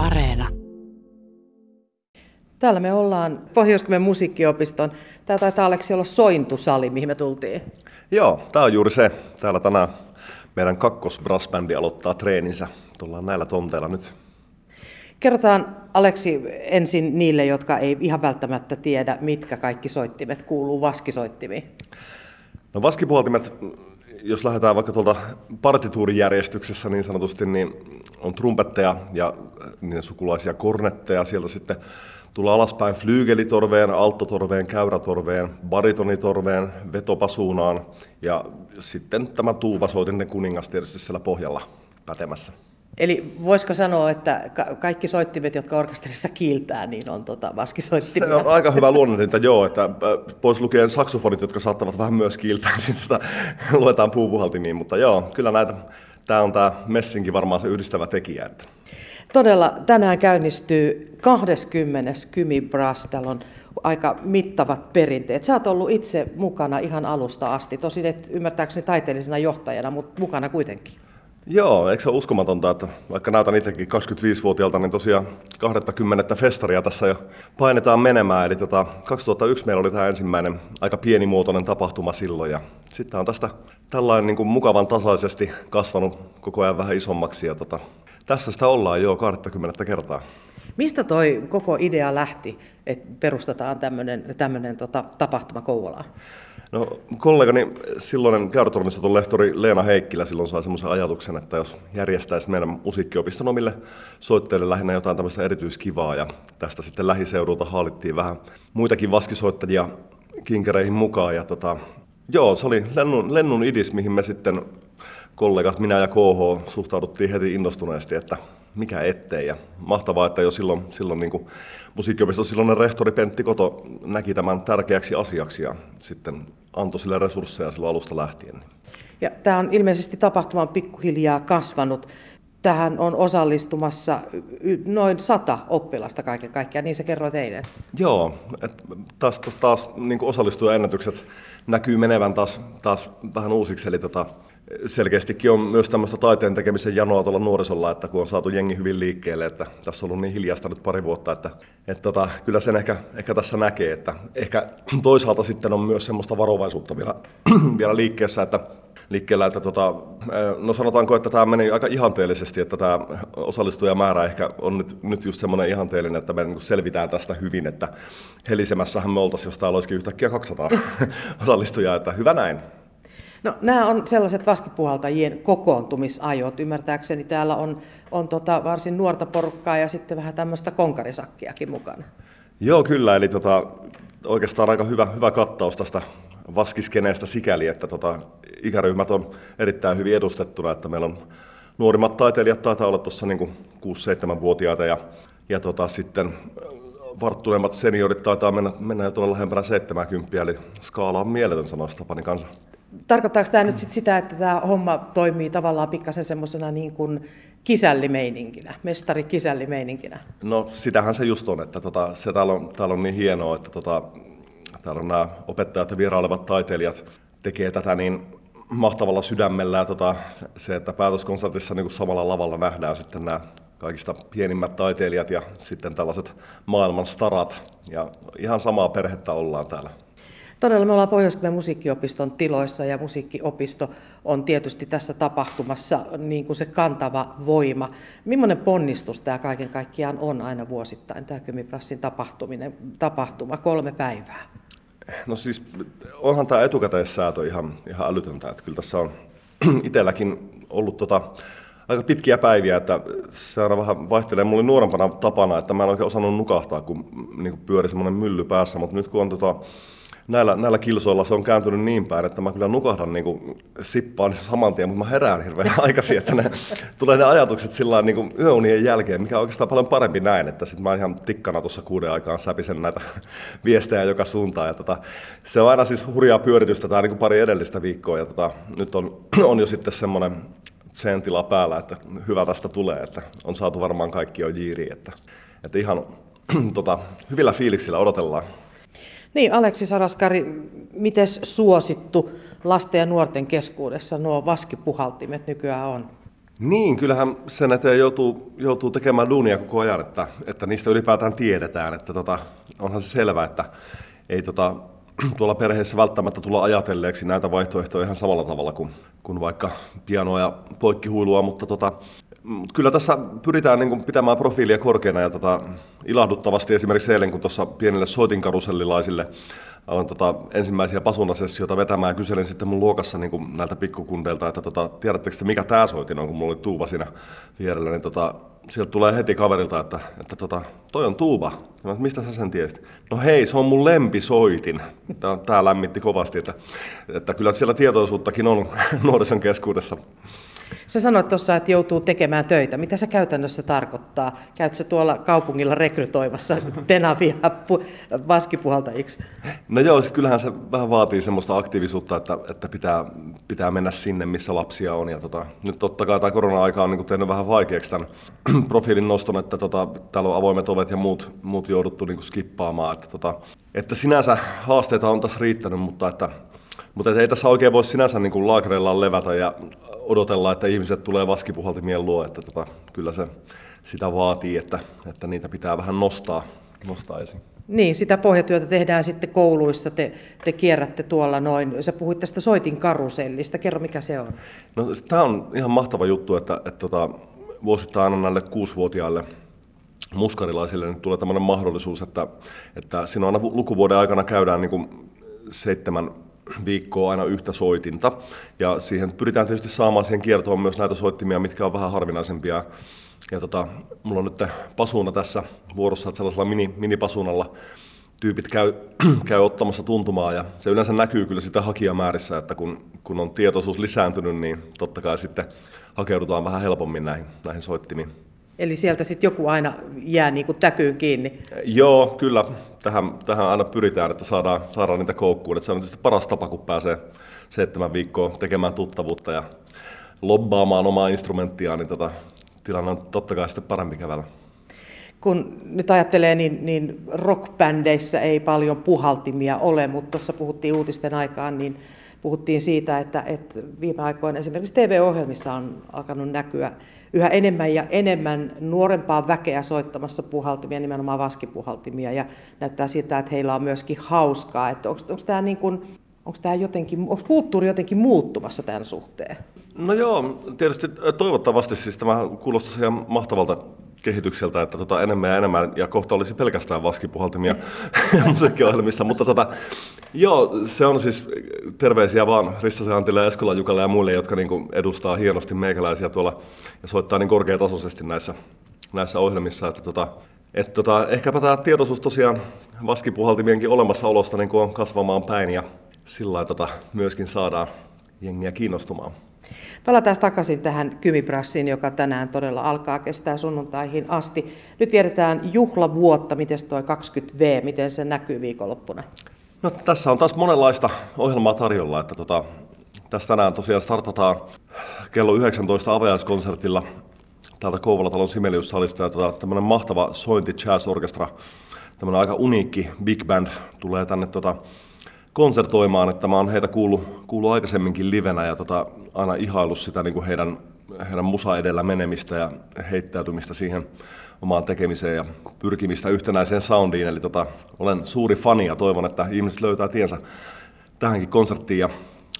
Areena. Täällä me ollaan pohjois musiikkiopiston. Tämä taitaa Aleksi olla sointusali, mihin me tultiin. Joo, tämä on juuri se. Täällä tänään meidän kakkos brassbändi aloittaa treeninsä. Tullaan näillä tonteilla nyt. Kerrotaan Aleksi ensin niille, jotka ei ihan välttämättä tiedä, mitkä kaikki soittimet kuuluu vaskisoittimiin. No vaskipuhaltimet, jos lähdetään vaikka tuolta partituurijärjestyksessä niin sanotusti, niin on trumpetteja ja niiden sukulaisia kornetteja. Sieltä sitten tulee alaspäin flyygelitorveen, alttotorveen, käyrätorveen, baritonitorveen, vetopasuunaan ja sitten tämä tuuvasoitinten kuningas tietysti siellä pohjalla pätemässä. Eli voisiko sanoa, että kaikki soittimet, jotka orkesterissa kiiltää, niin on tota vaskisoittimia? Se on aika hyvä luonnollinen, joo, että äh, pois lukien saksofonit, jotka saattavat vähän myös kiiltää, niin tota, luetaan puupuhaltimiin, mutta joo, kyllä näitä, tämä on tämä messinkin varmaan se yhdistävä tekijä. Että. Todella tänään käynnistyy 20. Kymi Brass. Täällä on aika mittavat perinteet. Sä oot ollut itse mukana ihan alusta asti. Tosin et ymmärtääkseni taiteellisena johtajana, mutta mukana kuitenkin. Joo, eikö se ole uskomatonta, että vaikka näytän itsekin 25-vuotiaalta, niin tosiaan 20 festaria tässä jo painetaan menemään. Eli tota, 2001 meillä oli tämä ensimmäinen aika pienimuotoinen tapahtuma silloin ja sitten on tästä tällainen niin kuin mukavan tasaisesti kasvanut koko ajan vähän isommaksi ja tota, tässä sitä ollaan jo 20 kertaa. Mistä toi koko idea lähti, että perustetaan tämmöinen tota, tapahtuma Kouvolaan? No kollegani silloinen käyrätorniston lehtori Leena Heikkilä silloin sai semmoisen ajatuksen, että jos järjestäisi meidän musiikkiopiston omille soitteille lähinnä jotain tämmöistä erityiskivaa ja tästä sitten lähiseudulta haalittiin vähän muitakin vaskisoittajia kinkereihin mukaan ja tota, joo, se oli Lennun, Lennun idis, mihin me sitten kollegat, minä ja KH, suhtauduttiin heti innostuneesti, että mikä ettei. Ja mahtavaa, että jo silloin, silloin niin musiikkiopiston silloinen rehtori Pentti Koto näki tämän tärkeäksi asiaksi ja sitten antoi sille resursseja silloin alusta lähtien. Ja tämä on ilmeisesti tapahtuma pikkuhiljaa kasvanut. Tähän on osallistumassa noin sata oppilasta kaiken kaikkiaan, niin se kerroit eilen. Joo, että taas, taas, taas niin osallistujaennätykset näkyy menevän taas, taas vähän uusiksi, eli tota, selkeästikin on myös tämmöistä taiteen tekemisen janoa tuolla nuorisolla, että kun on saatu jengi hyvin liikkeelle, että tässä on ollut niin hiljasta nyt pari vuotta, että, että tota, kyllä sen ehkä, ehkä tässä näkee, että ehkä toisaalta sitten on myös semmoista varovaisuutta vielä, vielä liikkeessä, että liikkeellä, että tota, no sanotaanko, että tämä meni aika ihanteellisesti, että tämä osallistujamäärä ehkä on nyt, nyt just semmoinen ihanteellinen, että me niin selvitään tästä hyvin, että helisemässähän me oltaisiin, jos täällä olisikin yhtäkkiä 200 osallistujaa, että hyvä näin. No, nämä on sellaiset vaskipuhaltajien kokoontumisajot. Ymmärtääkseni täällä on, on tota varsin nuorta porukkaa ja sitten vähän tämmöistä konkarisakkiakin mukana. Joo, kyllä. Eli tota, oikeastaan aika hyvä, hyvä kattaus tästä vaskiskeneestä sikäli, että tota, ikäryhmät on erittäin hyvin edustettuna, että meillä on nuorimmat taiteilijat taitaa olla tuossa niin 6-7-vuotiaita ja, ja tota, sitten varttuneemmat seniorit taitaa mennä, mennä jo tuolla lähempänä 70, eli skaala on mieletön, sanoisi Tapani kanssa. Tarkoittaako tämä nyt sit sitä, että tämä homma toimii tavallaan pikkasen semmoisena niin kuin kisällimeininkinä, mestari kisällimeininkinä? No sitähän se just on, että tota, se täällä on, täällä on niin hienoa, että tota, täällä on nämä opettajat ja vierailevat taiteilijat tekee tätä niin mahtavalla sydämellä ja tota, se, että päätöskonsertissa niin samalla lavalla nähdään sitten nämä kaikista pienimmät taiteilijat ja sitten tällaiset maailman starat ja ihan samaa perhettä ollaan täällä. Todella me ollaan pohjois musiikkiopiston tiloissa ja musiikkiopisto on tietysti tässä tapahtumassa niin kuin se kantava voima. Millainen ponnistus tämä kaiken kaikkiaan on aina vuosittain, tämä Kymiprassin tapahtuminen, tapahtuma, kolme päivää? No siis onhan tämä etukäteissäätö ihan, ihan älytöntä, että kyllä tässä on itselläkin ollut tota, aika pitkiä päiviä, että se aina vähän vaihtelee. Mulla oli nuorempana tapana, että mä en oikein osannut nukahtaa, kun niin kuin pyöri semmoinen mylly päässä, mutta nyt kun on tota, näillä, näillä kilsoilla se on kääntynyt niin päin, että mä kyllä nukahdan niin kuin sippaan saman tien, mutta mä herään hirveän aikaisin, että ne, tulee ne ajatukset sillä niin kuin yöunien jälkeen, mikä on oikeastaan paljon parempi näin, että sitten mä ihan tikkana tuossa kuuden aikaan säpisen näitä viestejä joka suuntaan. Ja tota, se on aina siis hurjaa pyöritystä tämä niin pari edellistä viikkoa ja tota, nyt on, on jo sitten semmoinen sen tila päällä, että hyvä tästä tulee, että on saatu varmaan kaikki jo jiiriin, että, että ihan tota, hyvillä fiiliksillä odotellaan. Niin, Aleksi Saraskari, miten suosittu lasten ja nuorten keskuudessa nuo vaskipuhaltimet nykyään on? Niin, kyllähän sen eteen joutuu, joutuu tekemään duunia koko ajan, että, että niistä ylipäätään tiedetään. Että tota, onhan se selvä, että ei tota, tuolla perheessä välttämättä tulla ajatelleeksi näitä vaihtoehtoja ihan samalla tavalla kuin, kuin vaikka pianoa ja poikkihuilua, mutta tota, kyllä tässä pyritään niin kuin pitämään profiilia korkeana ja tota, ilahduttavasti esimerkiksi eilen, kun tuossa pienelle soitinkarusellilaisille aloin tota ensimmäisiä pasunasessioita vetämään ja kyselin sitten mun luokassa niin kuin näiltä pikkukundeilta, että tota, tiedättekö että mikä tämä soitin on, kun mulla oli tuuba siinä vierellä, niin tota, sieltä tulee heti kaverilta, että, että tota, toi on tuuba. Mä, mistä sä sen tiesit? No hei, se on mun lempisoitin. Tämä, tämä lämmitti kovasti, että, että kyllä siellä tietoisuuttakin on nuorison keskuudessa. Sä sanoit tuossa, että joutuu tekemään töitä. Mitä se käytännössä tarkoittaa? Käytkö sä tuolla kaupungilla rekrytoimassa tenavia vaskipuhaltajiksi? No joo, siis kyllähän se vähän vaatii semmoista aktiivisuutta, että, että pitää, pitää mennä sinne, missä lapsia on. Ja tota, nyt totta kai tämä korona-aika on niin tehnyt vähän vaikeaksi tämän profiilin noston, että tota, täällä on avoimet ovet ja muut, muut jouduttu niin skippaamaan. Että, tota, että sinänsä haasteita on tässä riittänyt, mutta että mutta ei tässä oikein voi sinänsä niin kuin laakereillaan levätä ja odotella, että ihmiset tulee vaskipuhaltimien luo, että tota, kyllä se sitä vaatii, että, että niitä pitää vähän nostaa, nostaa esiin. Niin, sitä pohjatyötä tehdään sitten kouluissa, te, te kierrätte tuolla noin. Sä puhuit tästä soitin karusellista, kerro mikä se on. No tämä on ihan mahtava juttu, että, että tota, vuosittain aina näille kuusivuotiaille muskarilaisille niin tulee tämmöinen mahdollisuus, että, että siinä aina lukuvuoden aikana käydään niin kuin seitsemän viikkoa aina yhtä soitinta. Ja siihen pyritään tietysti saamaan siihen kiertoon myös näitä soittimia, mitkä on vähän harvinaisempia. Ja tota, mulla on nyt pasuna tässä vuorossa, että sellaisella mini, minipasunalla tyypit käy, käy ottamassa tuntumaa ja se yleensä näkyy kyllä sitä hakijamäärissä, että kun, kun on tietoisuus lisääntynyt, niin totta kai sitten hakeudutaan vähän helpommin näihin, näihin soittimiin. Eli sieltä sitten joku aina jää niin kuin täkyyn kiinni. Joo, kyllä. Tähän, tähän aina pyritään, että saadaan, saadaan niitä koukkuun. Että se on tietysti paras tapa, kun pääsee seitsemän viikkoa tekemään tuttavuutta ja lobbaamaan omaa instrumenttiaan, niin tota, tilanne on totta kai sitten parempi kävellä. Kun nyt ajattelee, niin, niin rockbändeissä ei paljon puhaltimia ole, mutta tuossa puhuttiin uutisten aikaan, niin puhuttiin siitä, että, että viime aikoina esimerkiksi TV-ohjelmissa on alkanut näkyä yhä enemmän ja enemmän nuorempaa väkeä soittamassa puhaltimia, nimenomaan vaskipuhaltimia, ja näyttää siltä, että heillä on myöskin hauskaa. Että onko, onko tämä niin kuin, onko tämä jotenkin, onko kulttuuri jotenkin muuttumassa tämän suhteen? No joo, tietysti toivottavasti siis tämä kuulostaa ihan mahtavalta kehitykseltä, että tota enemmän ja enemmän, ja kohta olisi pelkästään vaskipuhaltimia musiikkiohjelmissa, mutta tota, joo, se on siis terveisiä vaan Rissasen Antille, Eskola Jukalle ja muille, jotka niin edustaa hienosti meikäläisiä tuolla ja soittaa niin korkeatasoisesti näissä, näissä ohjelmissa, että tota, et tota, ehkäpä tämä tietoisuus tosiaan vaskipuhaltimienkin olemassaolosta niin on kasvamaan päin ja sillä tota, myöskin saadaan jengiä kiinnostumaan. Palataan takaisin tähän Kymibrassiin, joka tänään todella alkaa kestää sunnuntaihin asti. Nyt vietetään juhlavuotta. Miten tuo 20V, miten se näkyy viikonloppuna? No, tässä on taas monenlaista ohjelmaa tarjolla. Että tota, tässä tänään tosiaan startataan kello 19 avajaiskonsertilla täältä Kouvolatalon Simelius-salista. Ja tota, tämmöinen mahtava sointi jazz orkestra, tämmöinen aika uniikki big band tulee tänne tota, konsertoimaan, että mä oon heitä kuullut, kuullut aikaisemminkin livenä ja tota, aina ihaillut sitä niin kuin heidän, heidän musa edellä menemistä ja heittäytymistä siihen omaan tekemiseen ja pyrkimistä yhtenäiseen soundiin. Eli tota, olen suuri fani ja toivon, että ihmiset löytää tiensä tähänkin konserttiin. Ja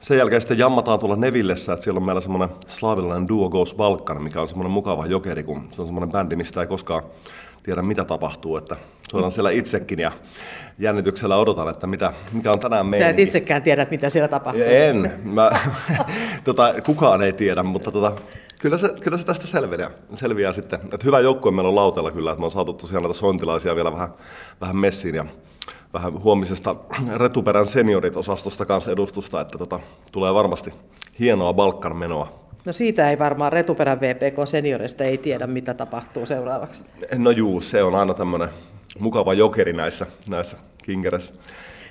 sen jälkeen sitten jammataan tuolla Nevillessä, että siellä on meillä semmoinen slaavilainen duo Goes Balkan, mikä on semmoinen mukava jokeri, kun se on semmoinen bändi, mistä ei koskaan tiedä mitä tapahtuu, että soitan siellä itsekin ja jännityksellä odotan, että mitä, mikä on tänään meidän. Sä et itsekään tiedä, mitä siellä tapahtuu. En, mä, tota, kukaan ei tiedä, mutta tota, kyllä, se, kyllä se tästä selviää, selviää sitten. Että hyvä joukkue meillä on lautella kyllä, että me on saatu tosiaan näitä sointilaisia vielä vähän, vähän messiin ja vähän huomisesta Retuperän seniorit-osastosta kanssa edustusta, että tota, tulee varmasti hienoa Balkan menoa. No siitä ei varmaan Retuperän VPK seniorista ei tiedä, mitä tapahtuu seuraavaksi. No juu, se on aina tämmöinen mukava jokeri näissä, näissä kinkereissä.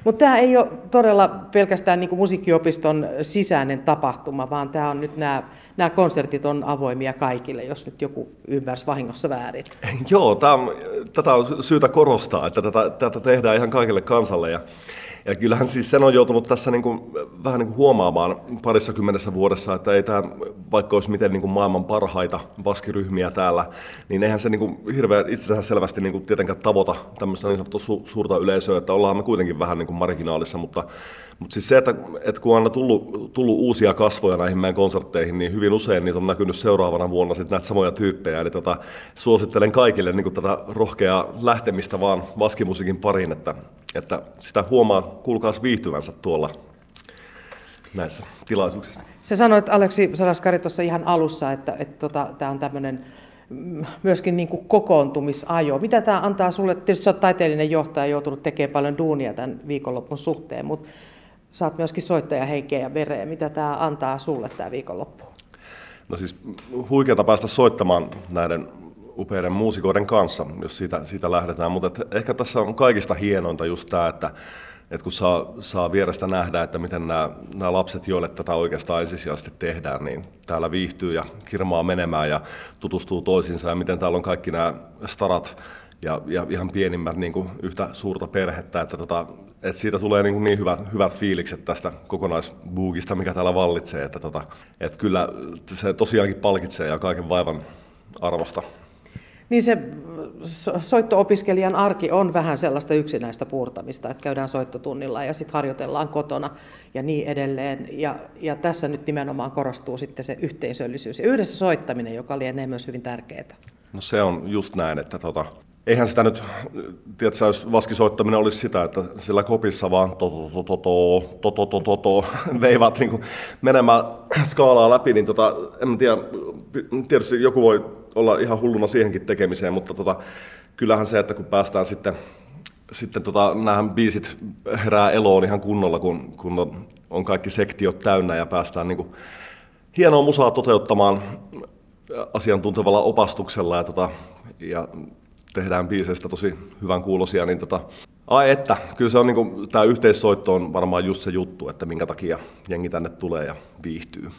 Mutta tämä ei ole todella pelkästään niin musiikkiopiston sisäinen tapahtuma, vaan tämä on nyt nämä, konsertit on avoimia kaikille, jos nyt joku ymmärsi vahingossa väärin. Joo, tämä on, tätä on syytä korostaa, että tätä, tätä tehdään ihan kaikille kansalle. Ja Ja kyllähän siis sen on joutunut tässä niin kuin, vähän niin kuin huomaamaan parissa kymmenessä vuodessa, että ei tämä, vaikka olisi miten niin kuin maailman parhaita vaskiryhmiä täällä, niin eihän se niin kuin hirveän itsestään selvästi niin kuin tietenkään tavoita tämmöistä niin sanottua su- suurta yleisöä, että ollaan me kuitenkin vähän niin kuin marginaalissa, mutta, mutta siis se, että, että kun on aina tullut, tullut uusia kasvoja näihin meidän konsertteihin, niin hyvin usein niitä on näkynyt seuraavana vuonna sitten näitä samoja tyyppejä, eli tota, suosittelen kaikille niin kuin tätä rohkeaa lähtemistä vaan vaskimusiikin pariin, että, että sitä huomaa, kuulkaas viihtyvänsä tuolla näissä tilaisuuksissa. Se sanoit Aleksi Salaskari tuossa ihan alussa, että, että tota, tämä on tämmöinen myöskin niin kuin kokoontumisajo. Mitä tämä antaa sulle? Tietysti olet taiteellinen johtaja, joutunut tekemään paljon duunia tämän viikonloppun suhteen, mutta saat myöskin soittaja henkeä ja vereä. Mitä tämä antaa sulle tämä viikonloppu? No siis huikeata päästä soittamaan näiden upeiden muusikoiden kanssa, jos siitä, siitä lähdetään. Mutta ehkä tässä on kaikista hienointa just tämä, että, että kun saa, saa vierestä nähdä, että miten nämä, nämä lapset, joille tätä oikeastaan ensisijaisesti tehdään, niin täällä viihtyy ja kirmaa menemään ja tutustuu toisiinsa ja miten täällä on kaikki nämä starat ja, ja ihan pienimmät niin kuin yhtä suurta perhettä, että, tota, että siitä tulee niin, kuin niin hyvät, hyvät fiilikset tästä kokonaisbuugista, mikä täällä vallitsee, että, tota, että kyllä se tosiaankin palkitsee ja kaiken vaivan arvosta. Niin se soitto-opiskelijan arki on vähän sellaista yksinäistä puurtamista, että käydään soittotunnilla ja sitten harjoitellaan kotona ja niin edelleen. Ja, ja tässä nyt nimenomaan korostuu sitten se yhteisöllisyys ja yhdessä soittaminen, joka lienee myös hyvin tärkeää. No se on just näin, että tota, eihän sitä nyt, tiedätkö, jos vaskisoittaminen olisi sitä, että sillä kopissa vaan to veivat niin menemään skaalaa läpi, niin tota, en tiedä, tietysti joku voi olla ihan hulluna siihenkin tekemiseen, mutta tota, kyllähän se, että kun päästään sitten, sitten tota, nämä biisit herää eloon ihan kunnolla, kun, kun on, kaikki sektiot täynnä ja päästään niin kuin hienoa musaa toteuttamaan asiantuntevalla opastuksella ja, tota, ja tehdään biiseistä tosi hyvän kuulosia, niin tota, ai että, kyllä se on niin tämä yhteissoitto on varmaan just se juttu, että minkä takia jengi tänne tulee ja viihtyy.